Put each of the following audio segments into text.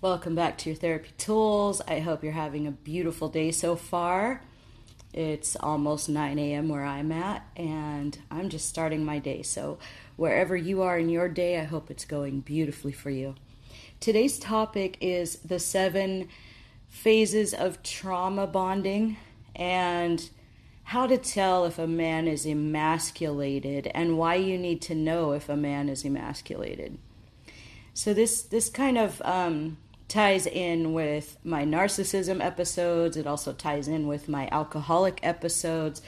Welcome back to your therapy tools. I hope you're having a beautiful day so far. It's almost 9 a.m. where I'm at, and I'm just starting my day. So, wherever you are in your day, I hope it's going beautifully for you. Today's topic is the seven phases of trauma bonding and how to tell if a man is emasculated and why you need to know if a man is emasculated. So this this kind of um, ties in with my narcissism episodes. It also ties in with my alcoholic episodes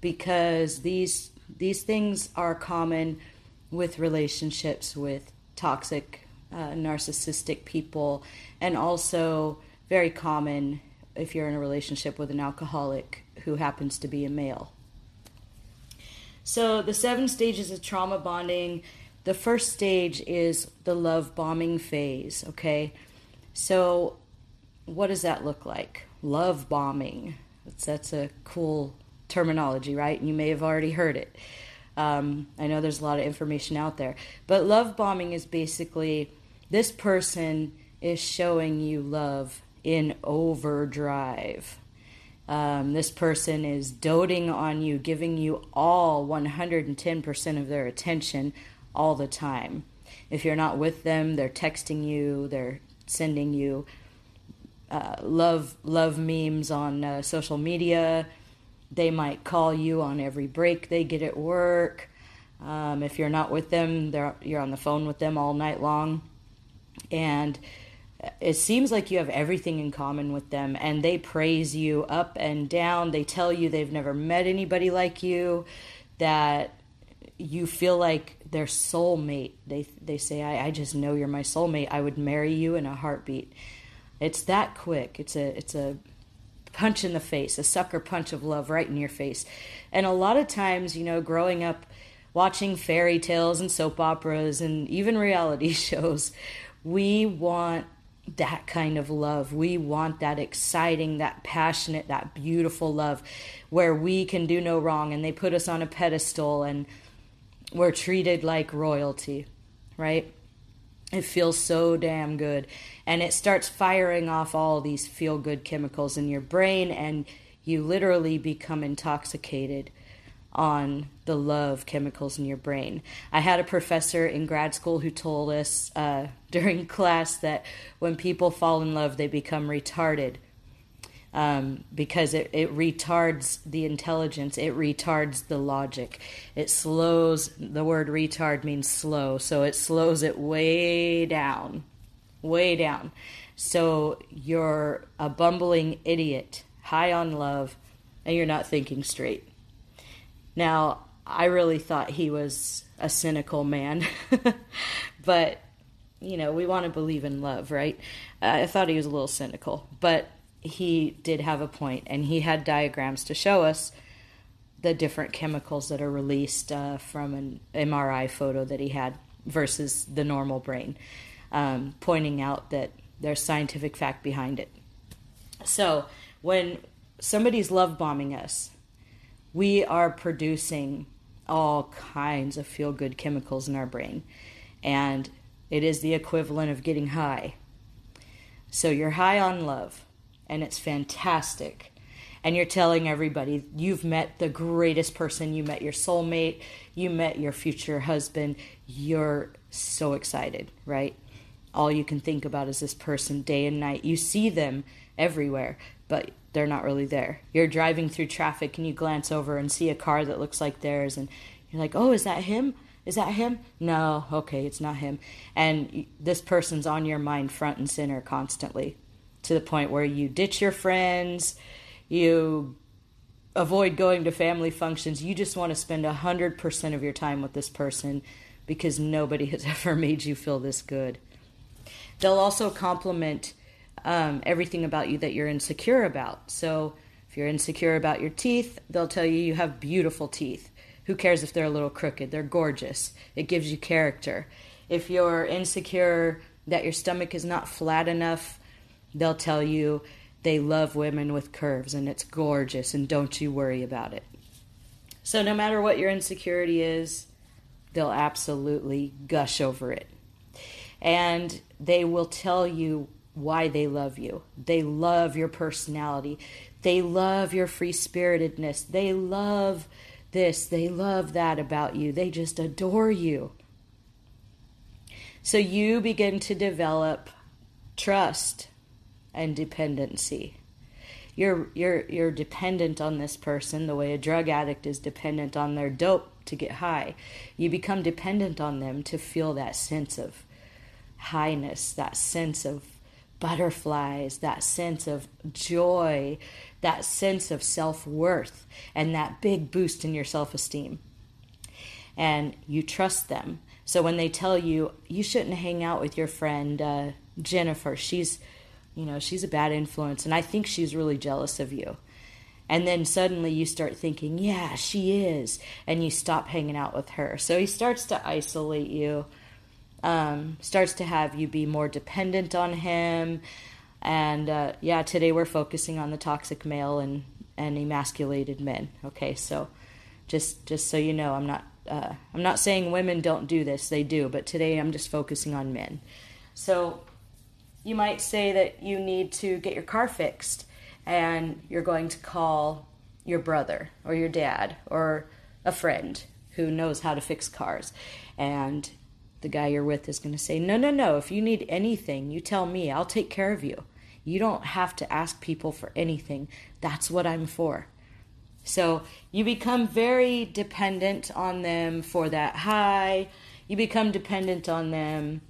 because these these things are common with relationships with toxic uh, narcissistic people and also very common if you're in a relationship with an alcoholic who happens to be a male. So, the seven stages of trauma bonding the first stage is the love bombing phase, okay? So, what does that look like? Love bombing. That's, that's a cool terminology, right? You may have already heard it. Um, I know there's a lot of information out there. But love bombing is basically this person is showing you love in overdrive. Um, this person is doting on you, giving you all 110% of their attention all the time. If you're not with them, they're texting you, they're sending you uh, love love memes on uh, social media. They might call you on every break they get at work. Um, if you're not with them, you're on the phone with them all night long. And it seems like you have everything in common with them and they praise you up and down they tell you they've never met anybody like you that you feel like their soulmate they they say I, I just know you're my soulmate. I would marry you in a heartbeat. It's that quick. It's a it's a punch in the face a sucker punch of love right in your face. And a lot of times you know growing up watching fairy tales and soap operas and even reality shows we want that kind of love. We want that exciting, that passionate, that beautiful love where we can do no wrong and they put us on a pedestal and we're treated like royalty, right? It feels so damn good. And it starts firing off all these feel good chemicals in your brain, and you literally become intoxicated on the love chemicals in your brain. I had a professor in grad school who told us uh, during class that when people fall in love, they become retarded um, because it, it retards the intelligence, it retards the logic. It slows, the word retard means slow, so it slows it way down, way down. So you're a bumbling idiot, high on love, and you're not thinking straight. Now, I really thought he was a cynical man, but you know, we want to believe in love, right? I thought he was a little cynical, but he did have a point, and he had diagrams to show us the different chemicals that are released uh, from an MRI photo that he had versus the normal brain, um, pointing out that there's scientific fact behind it. So when somebody's love bombing us, we are producing all kinds of feel good chemicals in our brain. And it is the equivalent of getting high. So you're high on love, and it's fantastic. And you're telling everybody you've met the greatest person, you met your soulmate, you met your future husband. You're so excited, right? All you can think about is this person day and night. You see them everywhere, but they're not really there. You're driving through traffic and you glance over and see a car that looks like theirs, and you're like, oh, is that him? Is that him? No, okay, it's not him. And this person's on your mind front and center constantly to the point where you ditch your friends, you avoid going to family functions. You just want to spend 100% of your time with this person because nobody has ever made you feel this good. They'll also compliment um, everything about you that you're insecure about. So if you're insecure about your teeth, they'll tell you you have beautiful teeth. Who cares if they're a little crooked? They're gorgeous. It gives you character. If you're insecure that your stomach is not flat enough, they'll tell you they love women with curves and it's gorgeous and don't you worry about it. So, no matter what your insecurity is, they'll absolutely gush over it. And they will tell you why they love you. They love your personality. They love your free spiritedness. They love this. They love that about you. They just adore you. So you begin to develop trust and dependency. You're you're you're dependent on this person the way a drug addict is dependent on their dope to get high. You become dependent on them to feel that sense of highness, that sense of butterflies, that sense of joy, that sense of self worth, and that big boost in your self esteem. And you trust them. So when they tell you, you shouldn't hang out with your friend uh, Jennifer, she's, you know, she's a bad influence, and I think she's really jealous of you. And then suddenly you start thinking, yeah, she is. And you stop hanging out with her. So he starts to isolate you um, starts to have you be more dependent on him. And uh, yeah, today we're focusing on the toxic male and, and emasculated men. Okay, so just just so you know, I'm not uh, I'm not saying women don't do this; they do. But today I'm just focusing on men. So you might say that you need to get your car fixed, and you're going to call your brother or your dad or a friend who knows how to fix cars, and the guy you're with is going to say, No, no, no. If you need anything, you tell me. I'll take care of you. You don't have to ask people for anything. That's what I'm for. So you become very dependent on them for that high. You become dependent on them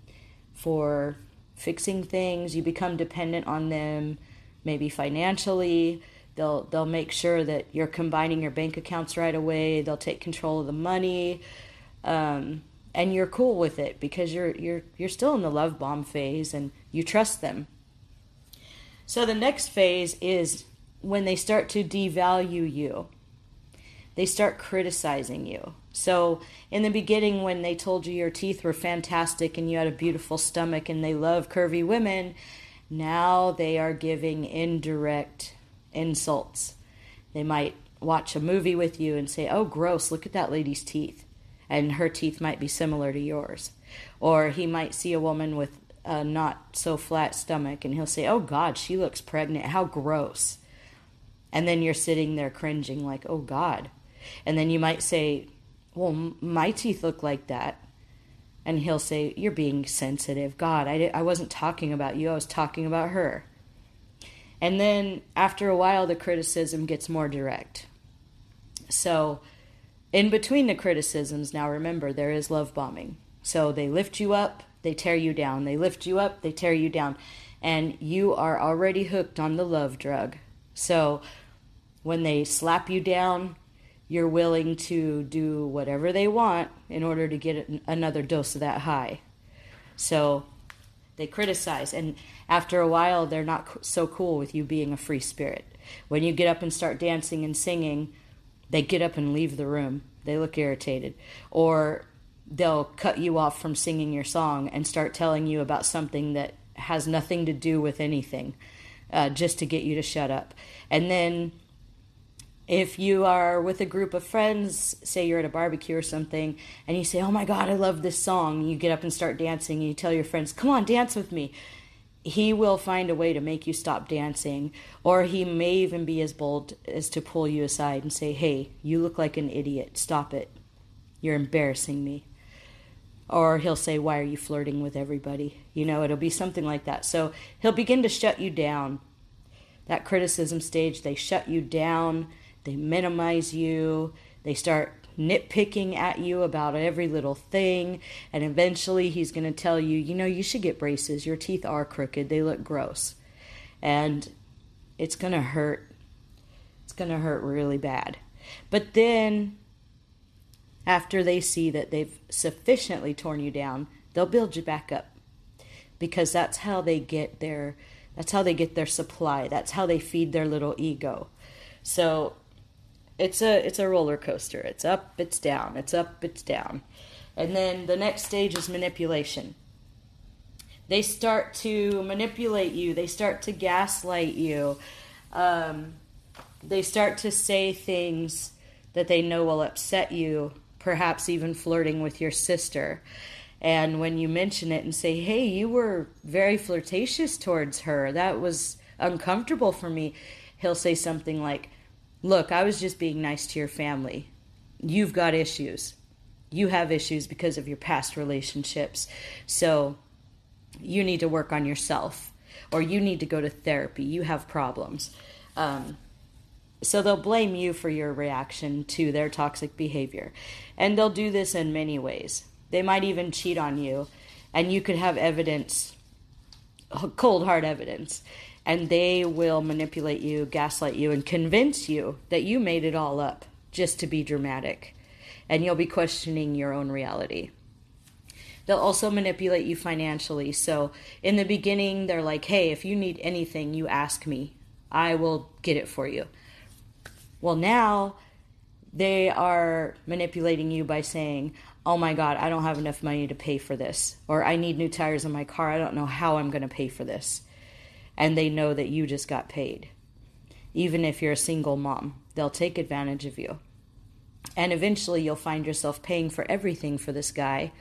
for fixing things. You become dependent on them maybe financially. They'll they'll make sure that you're combining your bank accounts right away. They'll take control of the money. Um, and you're cool with it because you're you're you're still in the love bomb phase and you trust them. So the next phase is when they start to devalue you. They start criticizing you. So in the beginning when they told you your teeth were fantastic and you had a beautiful stomach and they love curvy women, now they are giving indirect insults. They might watch a movie with you and say, "Oh gross, look at that lady's teeth." and her teeth might be similar to yours. Or he might see a woman with a not so flat stomach and he'll say, Oh God, she looks pregnant. How gross. And then you're sitting there cringing, like, Oh God. And then you might say, Well, my teeth look like that. And he'll say, You're being sensitive. God, I, I wasn't talking about you, I was talking about her. And then after a while, the criticism gets more direct. So, in between the criticisms, now remember, there is love bombing. So they lift you up, they tear you down. They lift you up, they tear you down. And you are already hooked on the love drug. So when they slap you down, you're willing to do whatever they want in order to get another dose of that high. So they criticize. And after a while, they're not so cool with you being a free spirit. When you get up and start dancing and singing, they get up and leave the room. They look irritated. Or they'll cut you off from singing your song and start telling you about something that has nothing to do with anything uh, just to get you to shut up. And then if you are with a group of friends, say you're at a barbecue or something, and you say, Oh my God, I love this song, you get up and start dancing, and you tell your friends, Come on, dance with me he will find a way to make you stop dancing, or he may even be as bold as to pull you aside and say, Hey, you look like an idiot. Stop it. You're embarrassing me. Or he'll say, Why are you flirting with everybody? You know, it'll be something like that. So he'll begin to shut you down. That criticism stage, they shut you down, they minimize you, they start nitpicking at you about every little thing. And eventually he's going to tell you, you know, you should get braces. Your teeth are crooked, they look gross. And it's going to hurt. It's going to hurt really bad. But then, after they see that they've sufficiently torn you down, they'll build you back up. Because that's how they get their that's how they get their supply. That's how they feed their little ego. So it's a it's a roller coaster. It's up, it's down, it's up, it's down. And then the next stage is manipulation. They start to manipulate you. They start to gaslight you. Um, they start to say things that they know will upset you, perhaps even flirting with your sister. And when you mention it and say, hey, you were very flirtatious towards her, that was uncomfortable for me, he'll say something like, look, I was just being nice to your family. You've got issues. You have issues because of your past relationships. So you need to work on yourself or you need to go to therapy. You have problems. Um, so they'll blame you for your reaction to their toxic behavior. And they'll do this in many ways. They might even cheat on you, and you could have evidence, cold hard evidence, and they will manipulate you, gaslight you, and convince you that you made it all up just to be dramatic. And you'll be questioning your own reality. They'll also manipulate you financially. So in the beginning, they're like, hey, if you need anything, you ask me. I will get it for you. Well, now they are manipulating you by saying, oh my God, I don't have enough money to pay for this. Or I need new tires on my car. I don't know how I'm going to pay for this. And they know that you just got paid. Even if you're a single mom, they'll take advantage of you. And eventually you'll find yourself paying for everything for this guy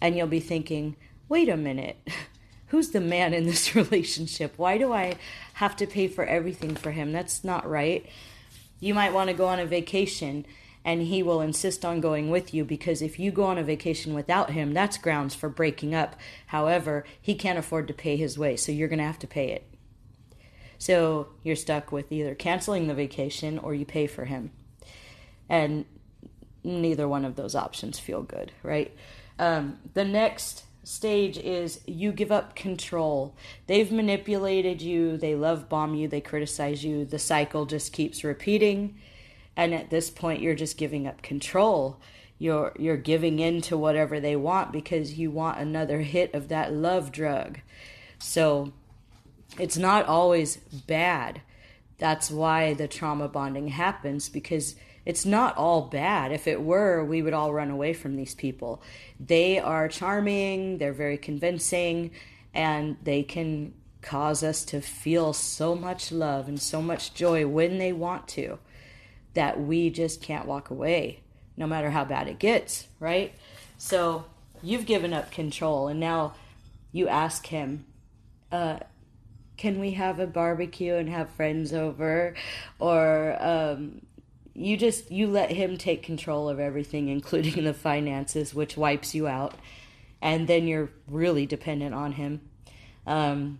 and you'll be thinking, wait a minute, who's the man in this relationship? Why do I have to pay for everything for him? That's not right. You might want to go on a vacation and he will insist on going with you because if you go on a vacation without him, that's grounds for breaking up. However, he can't afford to pay his way, so you're going to have to pay it. So you're stuck with either canceling the vacation or you pay for him. And neither one of those options feel good, right? Um, the next stage is you give up control. They've manipulated you, they love bomb you, they criticize you. The cycle just keeps repeating. And at this point you're just giving up control. You're you're giving in to whatever they want because you want another hit of that love drug. So it's not always bad. That's why the trauma bonding happens because it's not all bad. If it were, we would all run away from these people. They are charming, they're very convincing, and they can cause us to feel so much love and so much joy when they want to that we just can't walk away no matter how bad it gets, right? So you've given up control and now you ask him, uh, can we have a barbecue and have friends over? Or um, you just you let him take control of everything including the finances which wipes you out. And then you're really dependent on him. Um,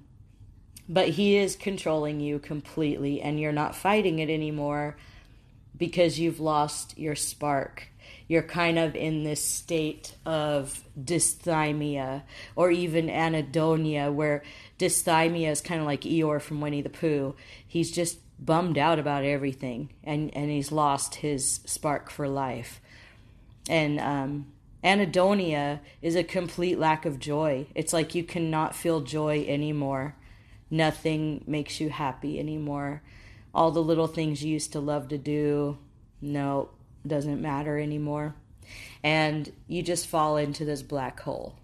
but he is controlling you completely and you're not fighting it anymore because you've lost your spark. You're kind of in this state of dysthymia or even anhedonia where dysthymia is kind of like eeyore from winnie the pooh he's just bummed out about everything and, and he's lost his spark for life. And um, anhedonia is a complete lack of joy. It's like you cannot feel joy anymore. Nothing makes you happy anymore. All the little things you used to love to do, no, doesn't matter anymore. And you just fall into this black hole.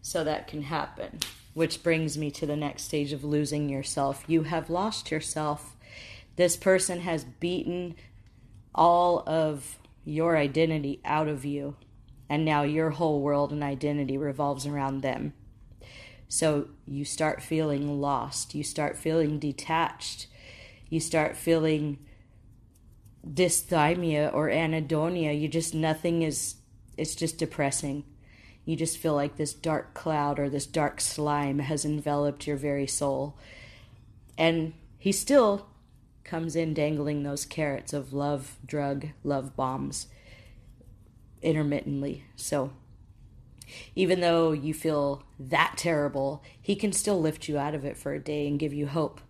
So that can happen. Which brings me to the next stage of losing yourself. You have lost yourself. This person has beaten all of your identity out of you. And now your whole world and identity revolves around them. So you start feeling lost. You start feeling detached. You start feeling dysthymia or anhedonia. You just, nothing is, it's just depressing. You just feel like this dark cloud or this dark slime has enveloped your very soul. And he still comes in dangling those carrots of love, drug, love bombs intermittently. So even though you feel that terrible, he can still lift you out of it for a day and give you hope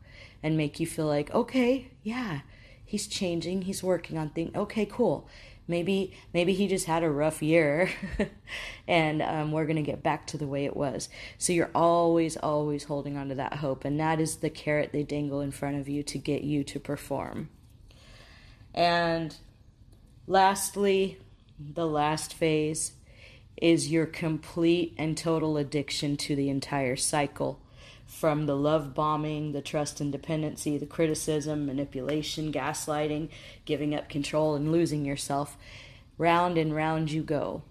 and make you feel like, okay, yeah, he's changing, he's working on things. Okay, cool maybe maybe he just had a rough year and um, we're going to get back to the way it was. So you're always always holding on to that hope and that is the carrot they dangle in front of you to get you to perform. And lastly the last phase is your complete and total addiction to the entire cycle from the love bombing, the trust and dependency, the criticism, manipulation, gaslighting, giving up control, and losing yourself. Round and round you go.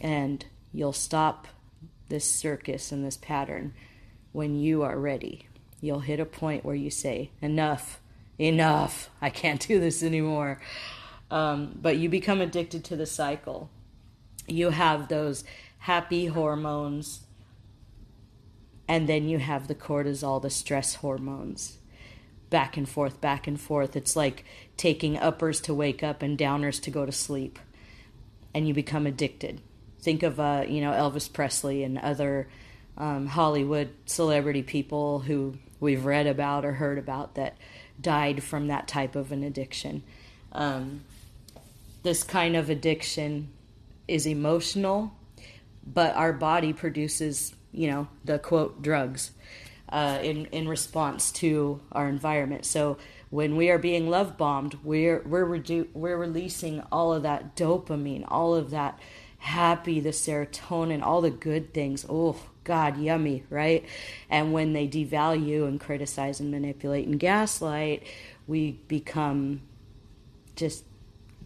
And You'll stop this circus and this pattern when you are ready. You'll hit a point where you say, Enough, enough, I can't do this anymore. Um, but you become addicted to the cycle. You have those happy hormones, and then you have the cortisol, the stress hormones. Back and forth, back and forth. It's like taking uppers to wake up and downers to go to sleep. And you become addicted. Think of, uh, you know, Elvis Presley and other um, Hollywood celebrity people who we've read about or heard about that died from that type of an addiction. Um, this kind of addiction is emotional, but our body produces, you know, the quote drugs uh, in in response to our environment. So when we are being love bombed, we're we're redu- we're releasing all of that dopamine, all of that happy, the serotonin, all the good things. Oh God, yummy, right? And when they devalue and criticize and manipulate and gaslight, we become just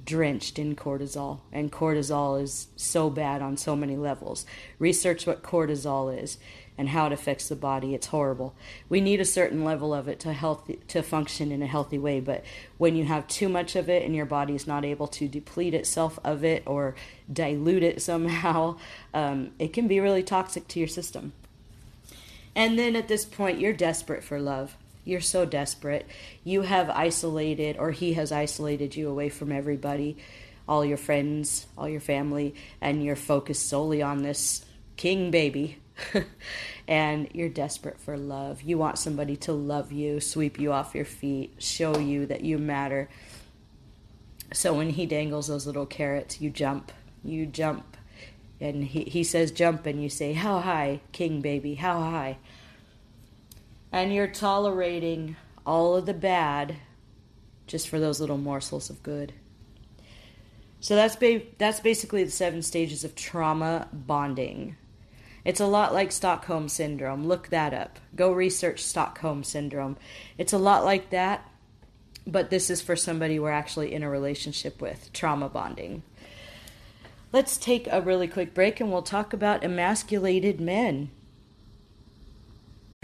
drenched in cortisol. And cortisol is so bad on so many levels. Research what cortisol is and how it affects the body. It's horrible. We need a certain level of it to healthy to function in a healthy way, but when you have too much of it and your body is not able to deplete itself of it or dilute it somehow, um, it can be really toxic to your system. And then at this point, you're desperate for love. You're so desperate. You have isolated, or he has isolated you away from everybody, all your friends, all your family, and you're focused solely on this king baby and you're desperate for love. You want somebody to love you, sweep you off your feet, show you that you matter. So when he dangles those little carrots, you jump. You jump. And he, he says jump, and you say, How high, king baby? How high? And you're tolerating all of the bad just for those little morsels of good. So that's ba- that's basically the seven stages of trauma bonding. It's a lot like Stockholm Syndrome. Look that up. Go research Stockholm Syndrome. It's a lot like that, but this is for somebody we're actually in a relationship with trauma bonding. Let's take a really quick break and we'll talk about emasculated men.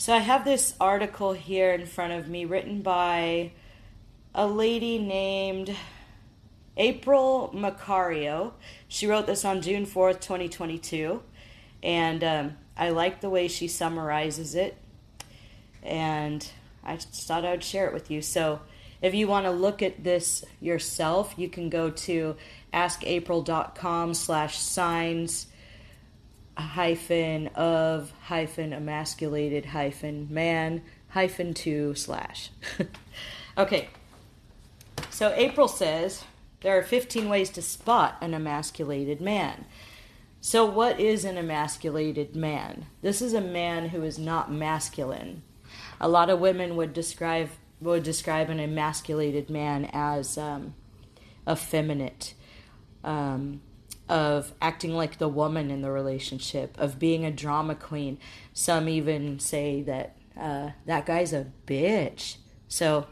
So I have this article here in front of me written by a lady named April Macario. She wrote this on June 4th, 2022. And um, I like the way she summarizes it. And I just thought I would share it with you. So if you want to look at this yourself, you can go to askapril.com slash signs hyphen of hyphen emasculated hyphen man hyphen two slash. okay. So April says there are 15 ways to spot an emasculated man. So, what is an emasculated man? This is a man who is not masculine. A lot of women would describe would describe an emasculated man as um, effeminate, um, of acting like the woman in the relationship, of being a drama queen. Some even say that uh, that guy's a bitch. So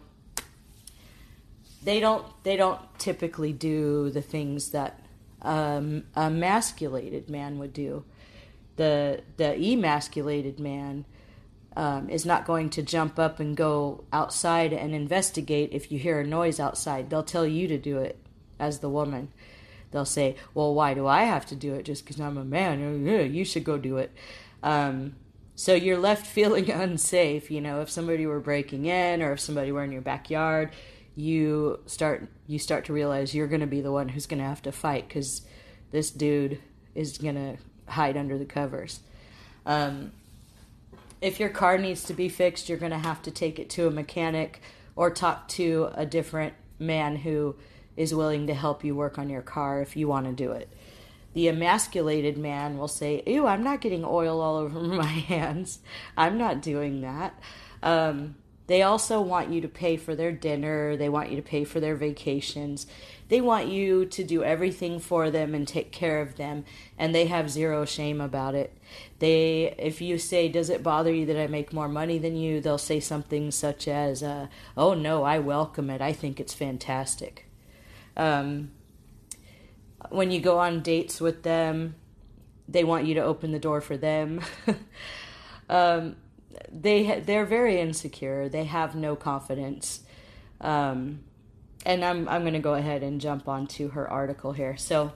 they don't they don't typically do the things that um, a emasculated man would do. The the emasculated man um, is not going to jump up and go outside and investigate if you hear a noise outside. They'll tell you to do it as the woman they'll say, "Well, why do I have to do it just because I'm a man? You should go do it." Um, so you're left feeling unsafe. You know, if somebody were breaking in or if somebody were in your backyard, you start you start to realize you're going to be the one who's going to have to fight because this dude is going to hide under the covers. Um, if your car needs to be fixed, you're going to have to take it to a mechanic or talk to a different man who is willing to help you work on your car if you want to do it. The emasculated man will say, Ew, I'm not getting oil all over my hands. I'm not doing that. Um, they also want you to pay for their dinner. They want you to pay for their vacations. They want you to do everything for them and take care of them, and they have zero shame about it. They, if you say, "Does it bother you that I make more money than you?" They'll say something such as, uh, "Oh no, I welcome it. I think it's fantastic." Um, when you go on dates with them, they want you to open the door for them. um, they they're very insecure. They have no confidence. Um, and I'm I'm going to go ahead and jump onto her article here. So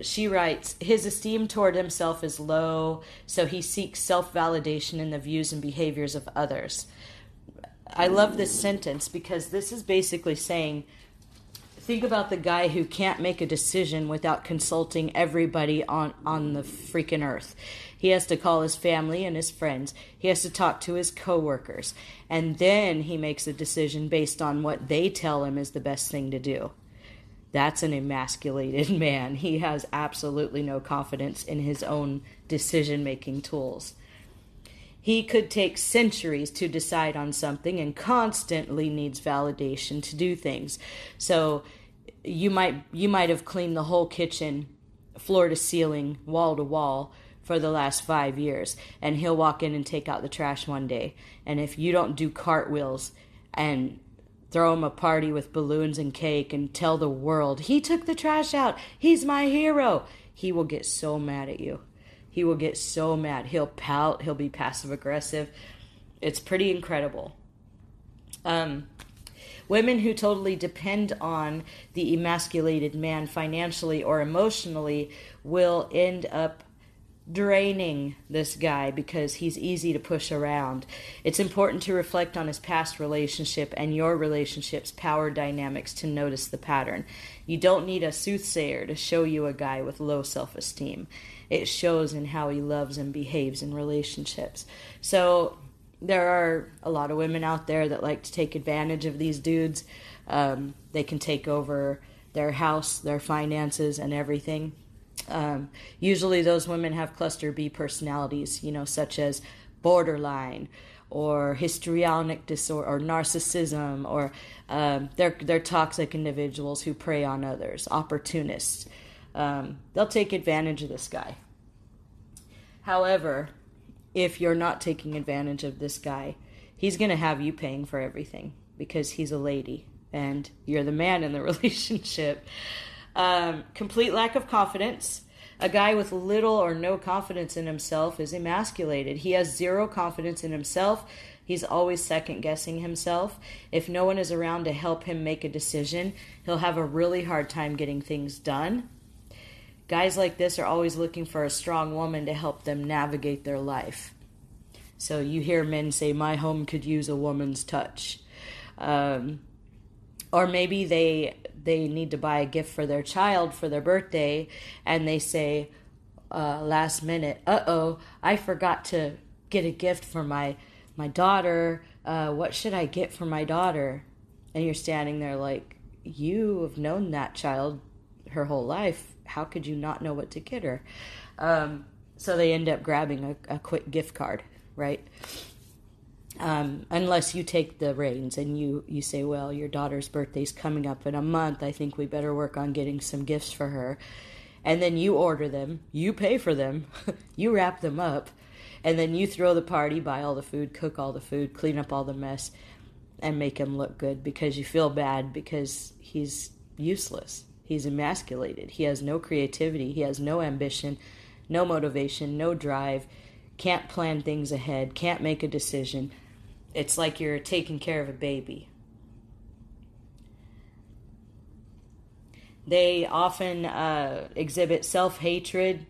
she writes, his esteem toward himself is low, so he seeks self validation in the views and behaviors of others. I love this sentence because this is basically saying think about the guy who can't make a decision without consulting everybody on, on the freaking earth. He has to call his family and his friends. He has to talk to his coworkers. And then he makes a decision based on what they tell him is the best thing to do. That's an emasculated man. He has absolutely no confidence in his own decision making tools. He could take centuries to decide on something and constantly needs validation to do things. So you might you might have cleaned the whole kitchen floor to ceiling, wall to wall for the last 5 years and he'll walk in and take out the trash one day. And if you don't do cartwheels and throw him a party with balloons and cake and tell the world, "He took the trash out. He's my hero." He will get so mad at you. He will get so mad. He'll pout, he'll be passive aggressive. It's pretty incredible. Um Women who totally depend on the emasculated man financially or emotionally will end up draining this guy because he's easy to push around. It's important to reflect on his past relationship and your relationship's power dynamics to notice the pattern. You don't need a soothsayer to show you a guy with low self esteem. It shows in how he loves and behaves in relationships. So, there are a lot of women out there that like to take advantage of these dudes. Um, they can take over their house, their finances, and everything. Um, usually, those women have cluster B personalities, you know, such as borderline or histrionic disorder or narcissism, or um, they're they're toxic individuals who prey on others, opportunists. Um, they'll take advantage of this guy. However, if you're not taking advantage of this guy, he's going to have you paying for everything because he's a lady and you're the man in the relationship. Um, complete lack of confidence. A guy with little or no confidence in himself is emasculated. He has zero confidence in himself. He's always second guessing himself. If no one is around to help him make a decision, he'll have a really hard time getting things done guys like this are always looking for a strong woman to help them navigate their life. So you hear men say, My home could use a woman's touch. Um, or maybe they they need to buy a gift for their child for their birthday and they say uh, last minute uh-oh i forgot to get a gift for my my daughter uh, what should i get for my daughter and you're standing there like you have known that child her whole life how could you not know what to get her? Um, so they end up grabbing a, a quick gift card, right? Um, unless you take the reins and you, you say, well, your daughter's birthday's coming up in a month. I think we better work on getting some gifts for her. And then you order them, you pay for them, you wrap them up, and then you throw the party, buy all the food, cook all the food, clean up all the mess, and make him look good because you feel bad because he's useless. He's emasculated. He has no creativity. He has no ambition, no motivation, no drive, can't plan things ahead, can't make a decision. It's like you're taking care of a baby. They often uh, exhibit self hatred,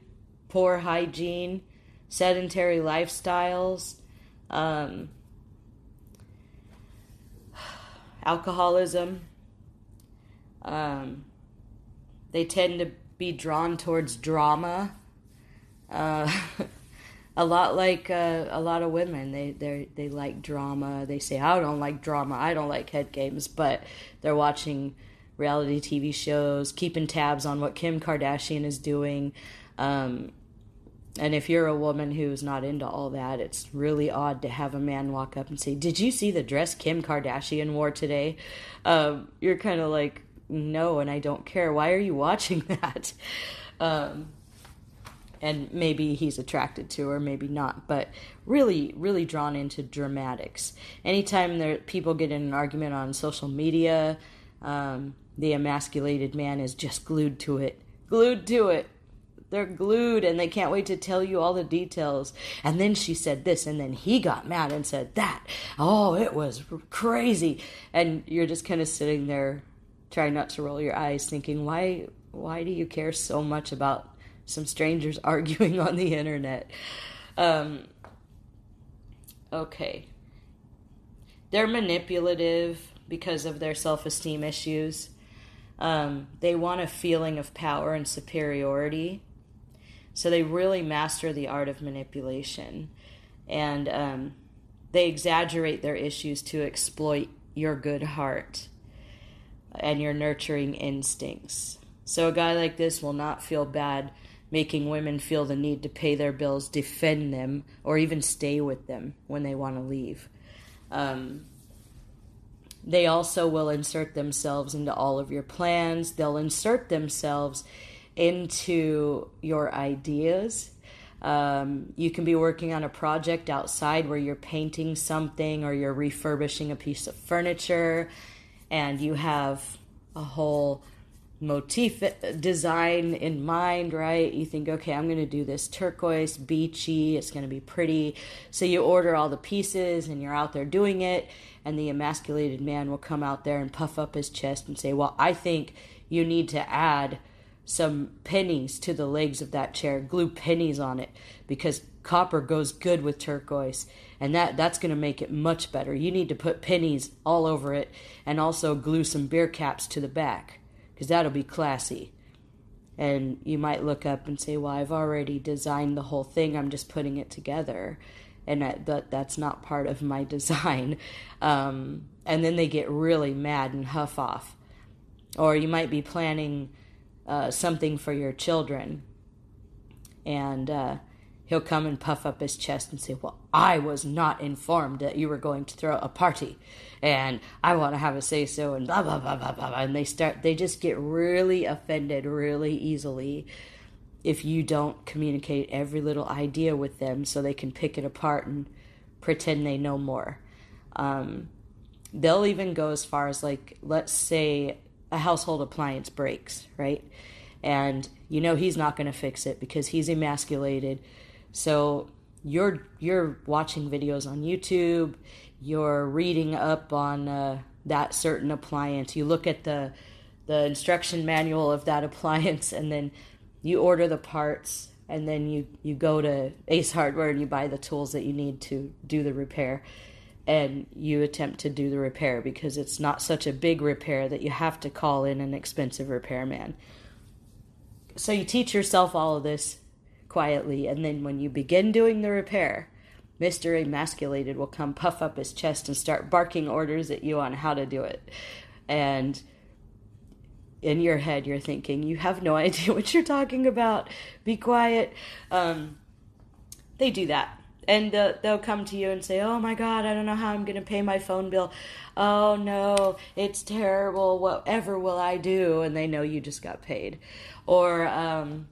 poor hygiene, sedentary lifestyles, um, alcoholism. Um, they tend to be drawn towards drama. Uh, a lot like uh, a lot of women. They they they like drama. They say i don't like drama. I don't like head games. But they're watching reality tv shows keeping tabs on what kim kardashian is doing. Um, and if you're a woman who's not into all that it's really odd to have a man walk up and say did you see the dress kim kardashian wore today? Um, you're kind of like no and i don't care why are you watching that um, and maybe he's attracted to her, maybe not, but really, really drawn into dramatics. Anytime there people get in an argument on social media, um, the emasculated man is just glued to it, glued to it. They're glued and they can't wait to tell you all the details. And then she said this, and then he got mad and said that. Oh, it was crazy. And you're just kind of sitting there trying not to roll your eyes, thinking, why, why do you care so much about some strangers arguing on the internet. Um, okay. They're manipulative because of their self esteem issues. Um, they want a feeling of power and superiority. So they really master the art of manipulation. And um, they exaggerate their issues to exploit your good heart and your nurturing instincts. So a guy like this will not feel bad making women feel the need to pay their bills, defend them, or even stay with them when they want to leave. Um, they also will insert themselves into all of your plans. They'll insert themselves into your ideas. Um, you can be working on a project outside where you're painting something or you're refurbishing a piece of furniture, and you have a whole motif uh, design in mind, right? You think, okay, I'm going to do this turquoise, beachy, it's going to be pretty. So you order all the pieces and you're out there doing it, and the emasculated man will come out there and puff up his chest and say, Well, I think you need to add some pennies to the legs of that chair, glue pennies on it because copper goes good with turquoise and that that's going to make it much better. You need to put pennies all over it and also glue some beer caps to the back because that'll be classy. And you might look up and say, "Well, I've already designed the whole thing. I'm just putting it together." And that, that that's not part of my design. Um, and then they get really mad and huff off. Or you might be planning uh, something for your children, and uh, he'll come and puff up his chest and say, Well, I was not informed that you were going to throw a party and I want to have a say so and blah, blah, blah, blah, blah. And they start, they just get really offended really easily if you don't communicate every little idea with them so they can pick it apart and pretend they know more. Um, they'll even go as far as, like, let's say a household appliance breaks, right? And you know he's not going to fix it because he's emasculated so you're you're watching videos on YouTube, you're reading up on uh, that certain appliance. You look at the the instruction manual of that appliance, and then you order the parts, and then you you go to Ace Hardware and you buy the tools that you need to do the repair. And you attempt to do the repair because it's not such a big repair that you have to call in an expensive repairman. So you teach yourself all of this quietly, and then when you begin doing the repair, Mr. Emasculated will come puff up his chest and start barking orders at you on how to do it. And in your head, you're thinking, you have no idea what you're talking about. Be quiet. Um, they do that. And uh, they'll come to you and say, Oh my God, I don't know how I'm going to pay my phone bill. Oh no, it's terrible. Whatever will I do? And they know you just got paid. Or, um,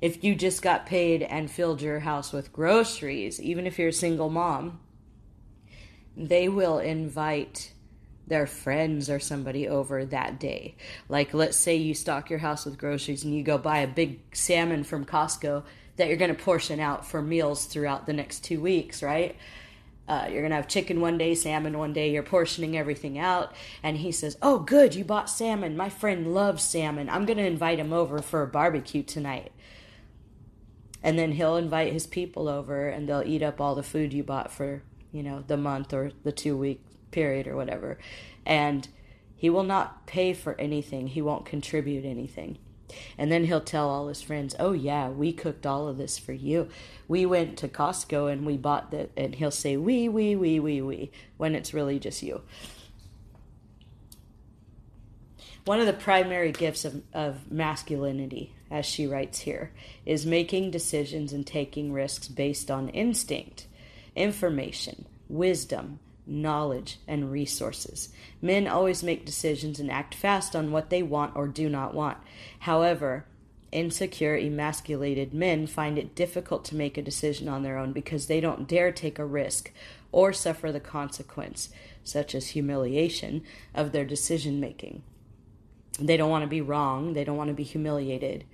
if you just got paid and filled your house with groceries, even if you're a single mom, they will invite their friends or somebody over that day. Like, let's say you stock your house with groceries and you go buy a big salmon from Costco that you're going to portion out for meals throughout the next two weeks, right? Uh, you're going to have chicken one day, salmon one day. You're portioning everything out. And he says, Oh, good, you bought salmon. My friend loves salmon. I'm going to invite him over for a barbecue tonight and then he'll invite his people over and they'll eat up all the food you bought for you know the month or the two week period or whatever and he will not pay for anything he won't contribute anything And then he'll tell all his friends, "Oh yeah, we cooked all of this for you. We went to Costco and we bought that." And he'll say, "We, we, we, we, we," when it's really just you. One of the primary gifts of, of masculinity, as she writes here, is making decisions and taking risks based on instinct, information, wisdom, knowledge, and resources. Men always make decisions and act fast on what they want or do not want. However, insecure, emasculated men find it difficult to make a decision on their own because they don't dare take a risk or suffer the consequence, such as humiliation, of their decision making. They don't want to be wrong, they don't want to be humiliated.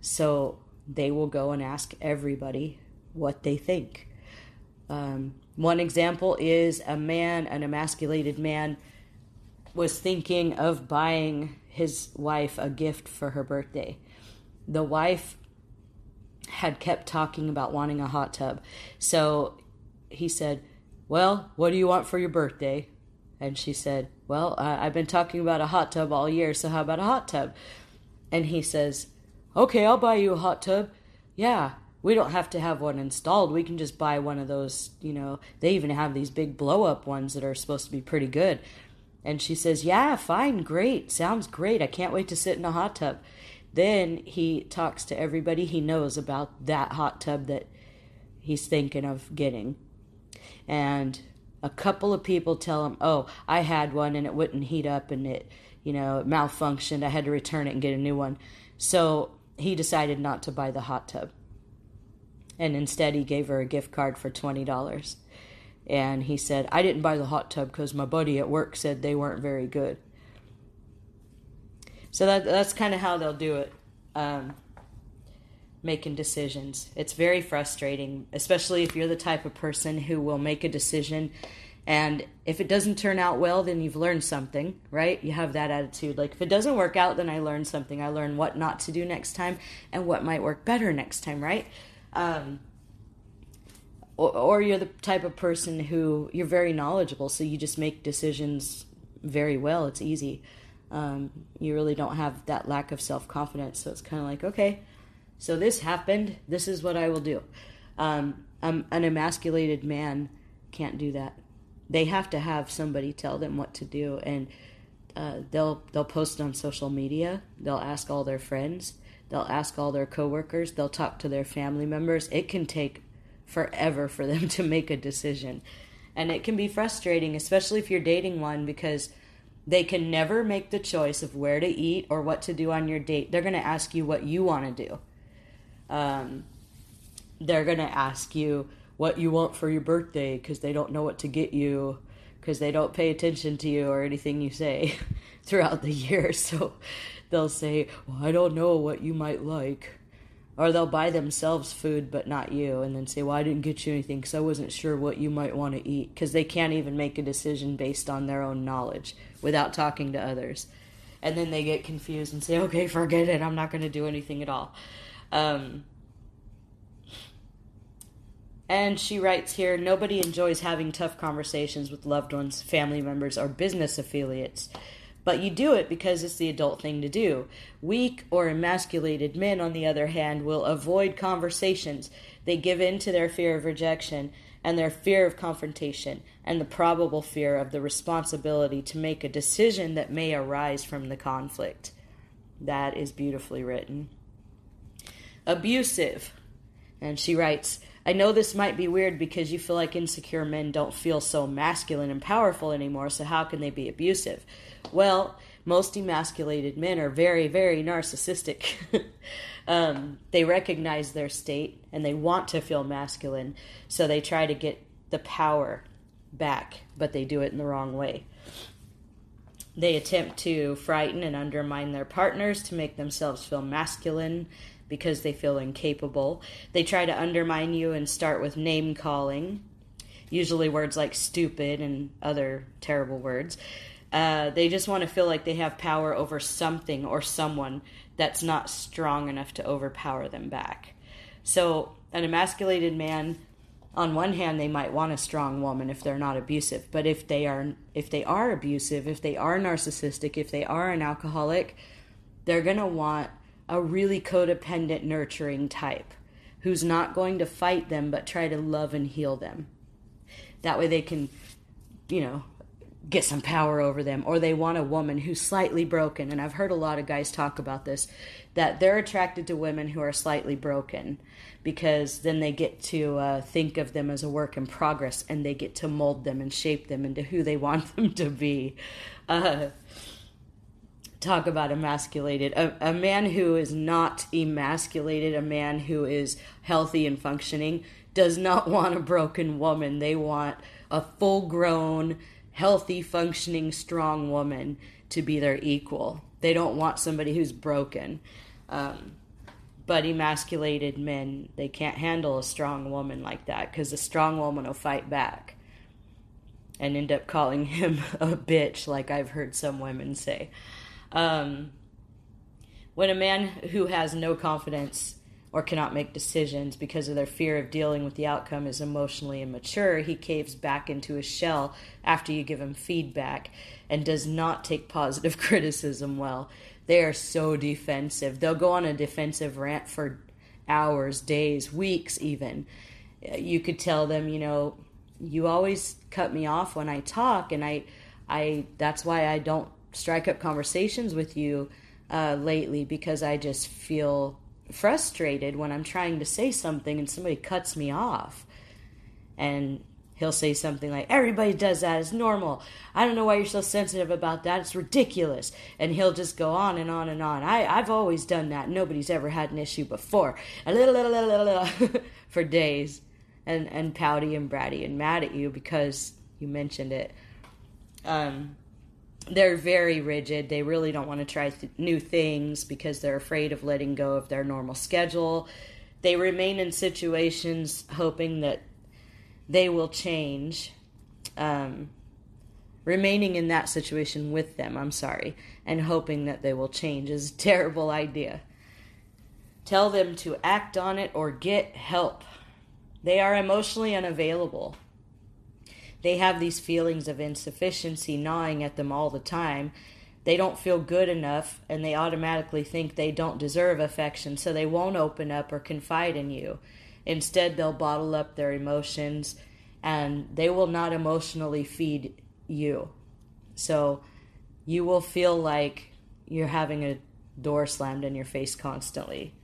So they will go and ask everybody what they think. Um, one example is a man, an emasculated man, was thinking of buying his wife a gift for her birthday. The wife had kept talking about wanting a hot tub. So he said, Well, what do you want for your birthday? And she said, Well, I've been talking about a hot tub all year, so how about a hot tub? And he says, Okay, I'll buy you a hot tub. Yeah, we don't have to have one installed. We can just buy one of those, you know, they even have these big blow up ones that are supposed to be pretty good. And she says, Yeah, fine, great, sounds great. I can't wait to sit in a hot tub. Then he talks to everybody he knows about that hot tub that he's thinking of getting. And a couple of people tell him, "Oh, I had one and it wouldn't heat up and it, you know, it malfunctioned. I had to return it and get a new one." So he decided not to buy the hot tub, and instead he gave her a gift card for twenty dollars. And he said, "I didn't buy the hot tub because my buddy at work said they weren't very good." So that that's kind of how they'll do it. Um, making decisions. It's very frustrating, especially if you're the type of person who will make a decision and if it doesn't turn out well, then you've learned something, right? You have that attitude. Like, if it doesn't work out, then I learned something. I learned what not to do next time and what might work better next time, right? Um, or, or you're the type of person who you're very knowledgeable, so you just make decisions very well. It's easy. Um, you really don't have that lack of self confidence. So it's kind of like, okay, so this happened. This is what I will do. Um, um, an emasculated man can't do that. They have to have somebody tell them what to do, and uh, they'll they'll post on social media. They'll ask all their friends. They'll ask all their coworkers. They'll talk to their family members. It can take forever for them to make a decision, and it can be frustrating, especially if you're dating one, because they can never make the choice of where to eat or what to do on your date. They're going to ask you what you want to do um, they're going to ask you what you want for your birthday because they don't know what to get you because they don't pay attention to you or anything you say throughout the year. So they'll say, Well, I don't know what you might like. Or they'll buy themselves food but not you and then say, Well, I didn't get you anything because I wasn't sure what you might want to eat because they can't even make a decision based on their own knowledge without talking to others. And then they get confused and say, Okay, forget it. I'm not going to do anything at all. Um, and she writes here nobody enjoys having tough conversations with loved ones, family members, or business affiliates. But you do it because it's the adult thing to do. Weak or emasculated men, on the other hand, will avoid conversations. They give in to their fear of rejection and their fear of confrontation and the probable fear of the responsibility to make a decision that may arise from the conflict. That is beautifully written abusive. And she writes, I know this might be weird because you feel like insecure men don't feel so masculine and powerful anymore, so how can they be abusive? Well, most emasculated men are very, very narcissistic. um, they recognize their state and they want to feel masculine, so they try to get the power back, but they do it in the wrong way. They attempt to frighten and undermine their partners to make themselves feel masculine because they feel incapable. They try to undermine you and start with name calling, usually words like stupid and other terrible words. Uh, they just want to feel like they have power over something or someone that's not strong enough to overpower them back. So, an emasculated man, on one hand, they might want a strong woman if they're not abusive, but if they are if they are abusive, if they are narcissistic, if they are an alcoholic, they're gonna want a really codependent, nurturing type who's not going to fight them but try to love and heal them. That way they can, you know, get some power over them. Or they want a woman who's slightly broken. And I've heard a lot of guys talk about this that they're attracted to women who are slightly broken because then they get to uh, think of them as a work in progress and they get to mold them and shape them into who they want them to be. Uh, talk about emasculated. A, a man who is not emasculated, a man who is healthy and functioning, does not want a broken woman. They want a full grown, healthy, functioning, strong woman to be their equal. They don't want somebody who's broken. Um, but emasculated men, they can't handle a strong woman like that because a strong woman will fight back and end up calling him a bitch, like I've heard some women say. Um, when a man who has no confidence or cannot make decisions because of their fear of dealing with the outcome is emotionally immature, he caves back into his shell after you give him feedback and does not take positive criticism well. They are so defensive. They'll go on a defensive rant for hours, days, weeks, even. You could tell them, you know, you always cut me off when I talk, and I, I. That's why I don't strike up conversations with you uh, lately because I just feel frustrated when I'm trying to say something and somebody cuts me off. And he'll say something like, Everybody does that. It's normal. I don't know why you're so sensitive about that. It's ridiculous. And he'll just go on and on and on. I, I've always done that. Nobody's ever had an issue before. A little, little, little, little, for days. And, and pouty and bratty and mad at you because you mentioned it. Um, they're very rigid. They really don't want to try th- new things because they're afraid of letting go of their normal schedule. They remain in situations hoping that they will change. Um, remaining in that situation with them, I'm sorry, and hoping that they will change is a terrible idea. Tell them to act on it or get help. They are emotionally unavailable they have these feelings of insufficiency gnawing at them all the time. They don't feel good enough and they automatically think they don't deserve affection, so they won't open up or confide in you. Instead, they'll bottle up their emotions and they will not emotionally feed you. So you will feel like you're having a door slammed in your face constantly.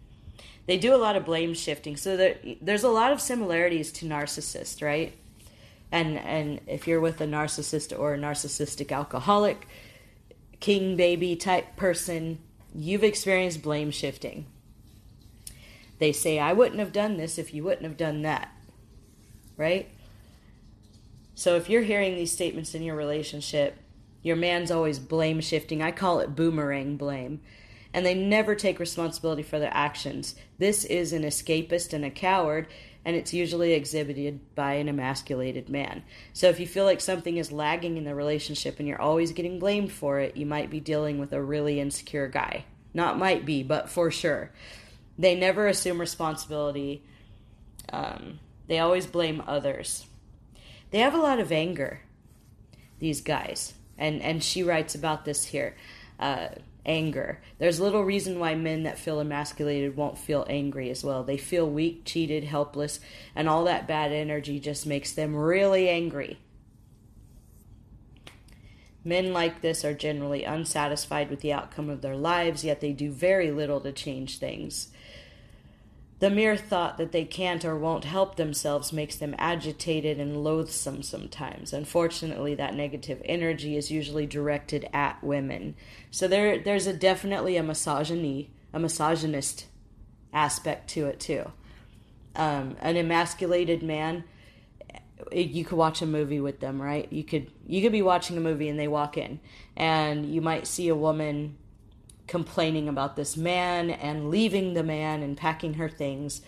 They do a lot of blame shifting, so there, there's a lot of similarities to narcissists, right? And and if you're with a narcissist or a narcissistic alcoholic king baby type person you've experienced blame shifting. They say i wouldn't have done this if you wouldn't have done that. Right? So if you're hearing these statements in your relationship your man's always blame shifting. I call it boomerang blame and they never take responsibility for their actions this is an escapist and a coward and it's usually exhibited by an emasculated man. So if you feel like something is lagging in the relationship and you're always getting blamed for it, you might be dealing with a really insecure guy. Not might be, but for sure. They never assume responsibility. Um, they always blame others. They have a lot of anger, these guys. And, and she writes about this here. Uh, anger. There's little reason why men that feel emasculated won't feel angry as well. They feel weak, cheated, helpless, and all that bad energy just makes them really angry. Men like this are generally unsatisfied with the outcome of their lives, yet they do very little to change things. The mere thought that they can't or won't help themselves makes them agitated and loathsome sometimes. Unfortunately, that negative energy is usually directed at women. So there there's a definitely a misogyny, a misogynist aspect to it too. Um, an emasculated man you could watch a movie with them, right? You could you could be watching a movie and they walk in and you might see a woman complaining about this man and leaving the man and packing her things.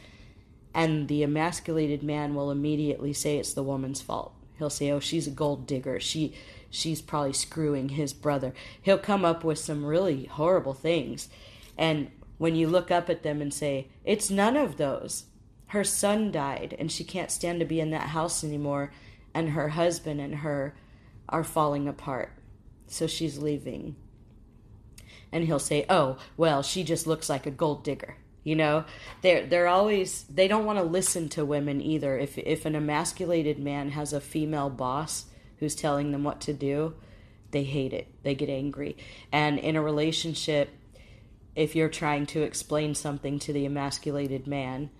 And the emasculated man will immediately say it's the woman's fault. He'll say, "Oh, she's a gold digger. She she's probably screwing his brother." He'll come up with some really horrible things. And when you look up at them and say, "It's none of those." Her son died and she can't stand to be in that house anymore and her husband and her are falling apart. So she's leaving and he'll say, "Oh, well, she just looks like a gold digger." You know, they're they're always they don't want to listen to women either. If if an emasculated man has a female boss who's telling them what to do, they hate it. They get angry. And in a relationship, if you're trying to explain something to the emasculated man,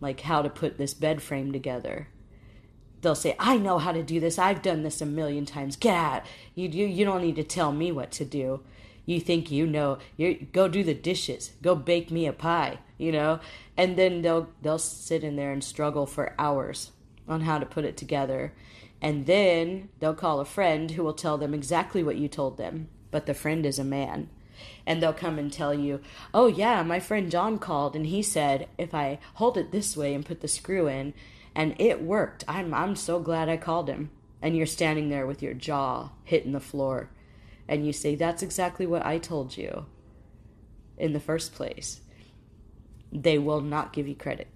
like how to put this bed frame together, they'll say, "I know how to do this. I've done this a million times. Get out. You you you don't need to tell me what to do." You think you know you go do the dishes go bake me a pie you know? And then they'll they'll sit in there and struggle for hours on how to put it together. And then they'll call a friend who will tell them exactly what you told them but the friend is a man. And they'll come and tell you oh yeah my friend john called and he said if i hold it this way and put the screw in and it worked i'm i'm so glad i called him. And you're standing there with your jaw hitting the floor and you say, That's exactly what I told you in the first place, they will not give you credit.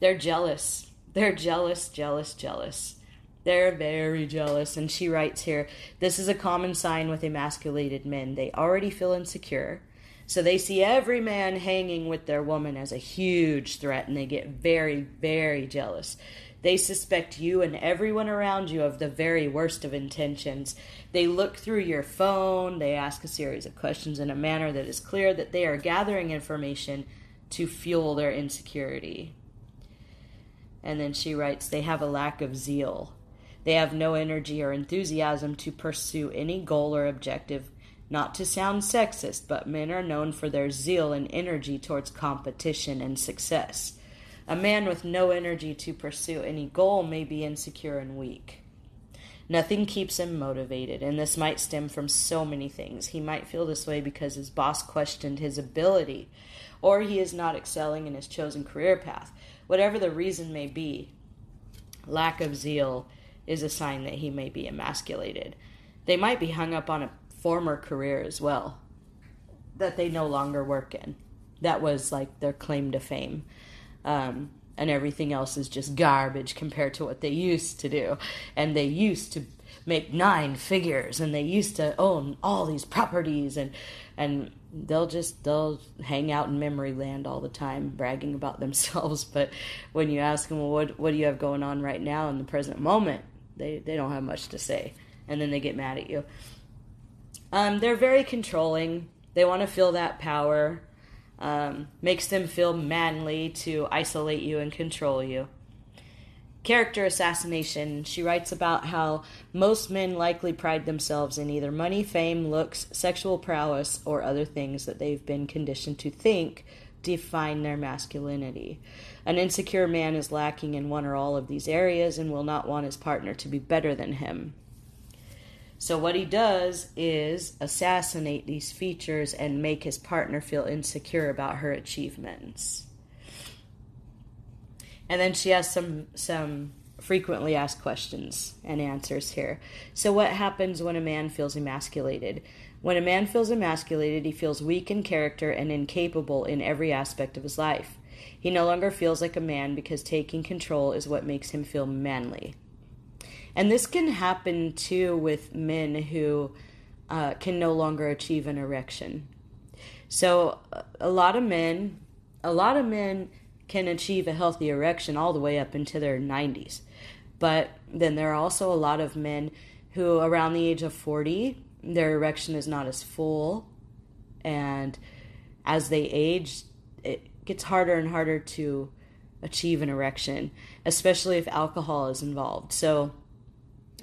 They're jealous. They're jealous, jealous, jealous. They're very jealous. And she writes here this is a common sign with emasculated men. They already feel insecure. So they see every man hanging with their woman as a huge threat and they get very, very jealous. They suspect you and everyone around you of the very worst of intentions. They look through your phone, they ask a series of questions in a manner that is clear that they are gathering information to fuel their insecurity. And then she writes, they have a lack of zeal. They have no energy or enthusiasm to pursue any goal or objective. Not to sound sexist, but men are known for their zeal and energy towards competition and success. A man with no energy to pursue any goal may be insecure and weak. Nothing keeps him motivated, and this might stem from so many things. He might feel this way because his boss questioned his ability, or he is not excelling in his chosen career path. Whatever the reason may be, lack of zeal is a sign that he may be emasculated. They might be hung up on a former career as well that they no longer work in. That was like their claim to fame um, and everything else is just garbage compared to what they used to do. And they used to make nine figures, and they used to own all these properties, and and they'll just they'll hang out in memory land all the time, bragging about themselves. But when you ask them, well, what what do you have going on right now in the present moment? They they don't have much to say, and then they get mad at you. Um, they're very controlling. They want to feel that power um, makes them feel manly to isolate you and control you. Character assassination. She writes about how most men likely pride themselves in either money, fame, looks, sexual prowess, or other things that they've been conditioned to think define their masculinity. An insecure man is lacking in one or all of these areas and will not want his partner to be better than him. So, what he does is assassinate these features and make his partner feel insecure about her achievements. And then she has some, some frequently asked questions and answers here. So, what happens when a man feels emasculated? When a man feels emasculated, he feels weak in character and incapable in every aspect of his life. He no longer feels like a man because taking control is what makes him feel manly. And this can happen too with men who uh, can no longer achieve an erection. So a lot of men, a lot of men can achieve a healthy erection all the way up into their 90s. But then there are also a lot of men who, around the age of 40, their erection is not as full. And as they age, it gets harder and harder to achieve an erection, especially if alcohol is involved. So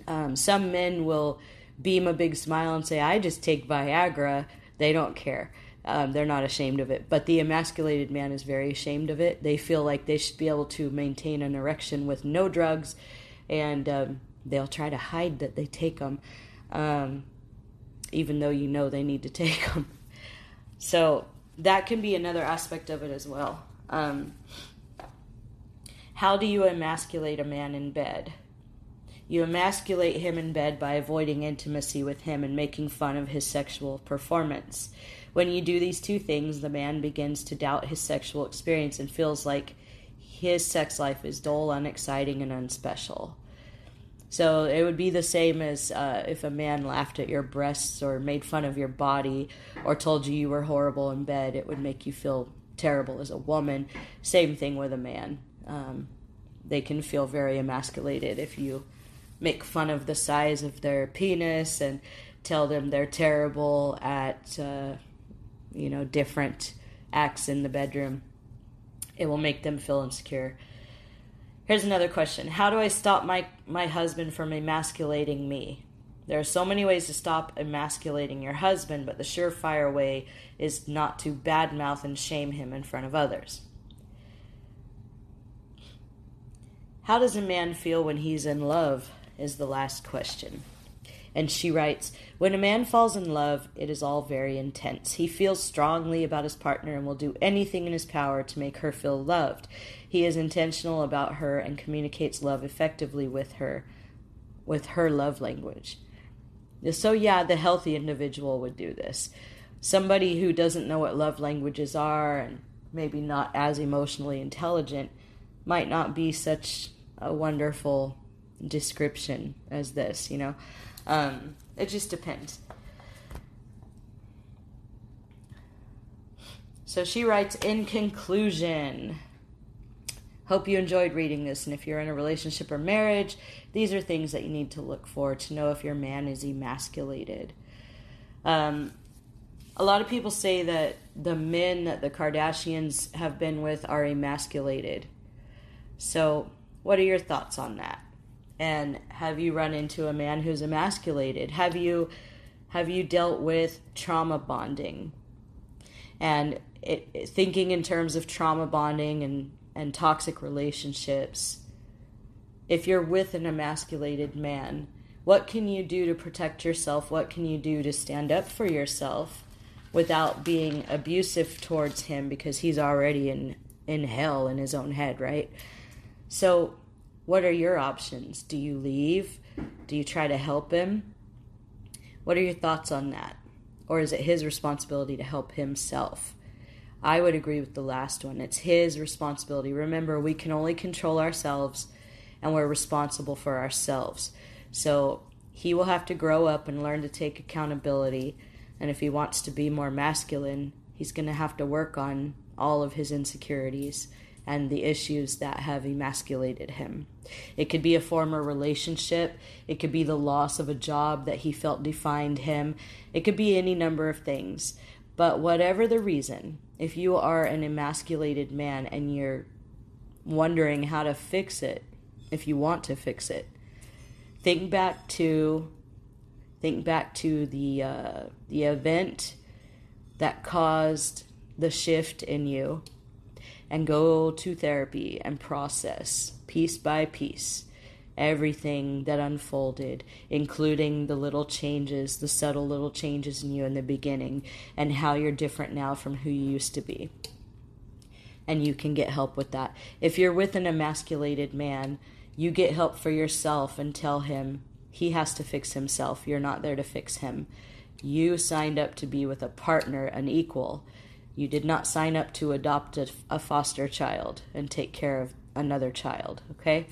um, some men will beam a big smile and say, I just take Viagra. They don't care. Um, they're not ashamed of it. But the emasculated man is very ashamed of it. They feel like they should be able to maintain an erection with no drugs, and um, they'll try to hide that they take them, um, even though you know they need to take them. So that can be another aspect of it as well. Um, how do you emasculate a man in bed? You emasculate him in bed by avoiding intimacy with him and making fun of his sexual performance. When you do these two things, the man begins to doubt his sexual experience and feels like his sex life is dull, unexciting, and unspecial. So it would be the same as uh, if a man laughed at your breasts or made fun of your body or told you you were horrible in bed. It would make you feel terrible as a woman. Same thing with a man. Um, they can feel very emasculated if you make fun of the size of their penis and tell them they're terrible at, uh, you know, different acts in the bedroom. It will make them feel insecure. Here's another question How do I stop my, my husband from emasculating me? There are so many ways to stop emasculating your husband, but the surefire way is not to badmouth and shame him in front of others. How does a man feel when he's in love? Is the last question. And she writes When a man falls in love, it is all very intense. He feels strongly about his partner and will do anything in his power to make her feel loved. He is intentional about her and communicates love effectively with her, with her love language. So, yeah, the healthy individual would do this. Somebody who doesn't know what love languages are and maybe not as emotionally intelligent might not be such a wonderful description as this, you know. Um, it just depends. So she writes in conclusion. Hope you enjoyed reading this, and if you're in a relationship or marriage, these are things that you need to look for to know if your man is emasculated. Um, a lot of people say that the men that the Kardashians have been with are emasculated. So, what are your thoughts on that? And have you run into a man who's emasculated? Have you have you dealt with trauma bonding? And it, it, thinking in terms of trauma bonding and and toxic relationships, if you're with an emasculated man, what can you do to protect yourself? What can you do to stand up for yourself without being abusive towards him because he's already in in hell in his own head, right? So, what are your options? Do you leave? Do you try to help him? What are your thoughts on that? Or is it his responsibility to help himself? I would agree with the last one. It's his responsibility. Remember, we can only control ourselves and we're responsible for ourselves. So he will have to grow up and learn to take accountability. And if he wants to be more masculine, he's going to have to work on all of his insecurities and the issues that have emasculated him. It could be a former relationship, it could be the loss of a job that he felt defined him, it could be any number of things. But whatever the reason, if you are an emasculated man and you're wondering how to fix it, if you want to fix it, think back to think back to the uh, the event that caused the shift in you and go to therapy and process piece by piece everything that unfolded, including the little changes, the subtle little changes in you in the beginning, and how you're different now from who you used to be. And you can get help with that. If you're with an emasculated man, you get help for yourself and tell him he has to fix himself. You're not there to fix him. You signed up to be with a partner, an equal. You did not sign up to adopt a, a foster child and take care of another child, okay?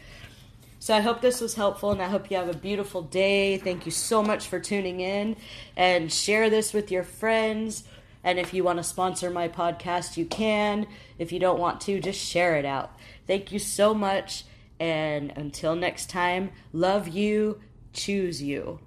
So I hope this was helpful and I hope you have a beautiful day. Thank you so much for tuning in and share this with your friends. And if you want to sponsor my podcast, you can. If you don't want to, just share it out. Thank you so much. And until next time, love you, choose you.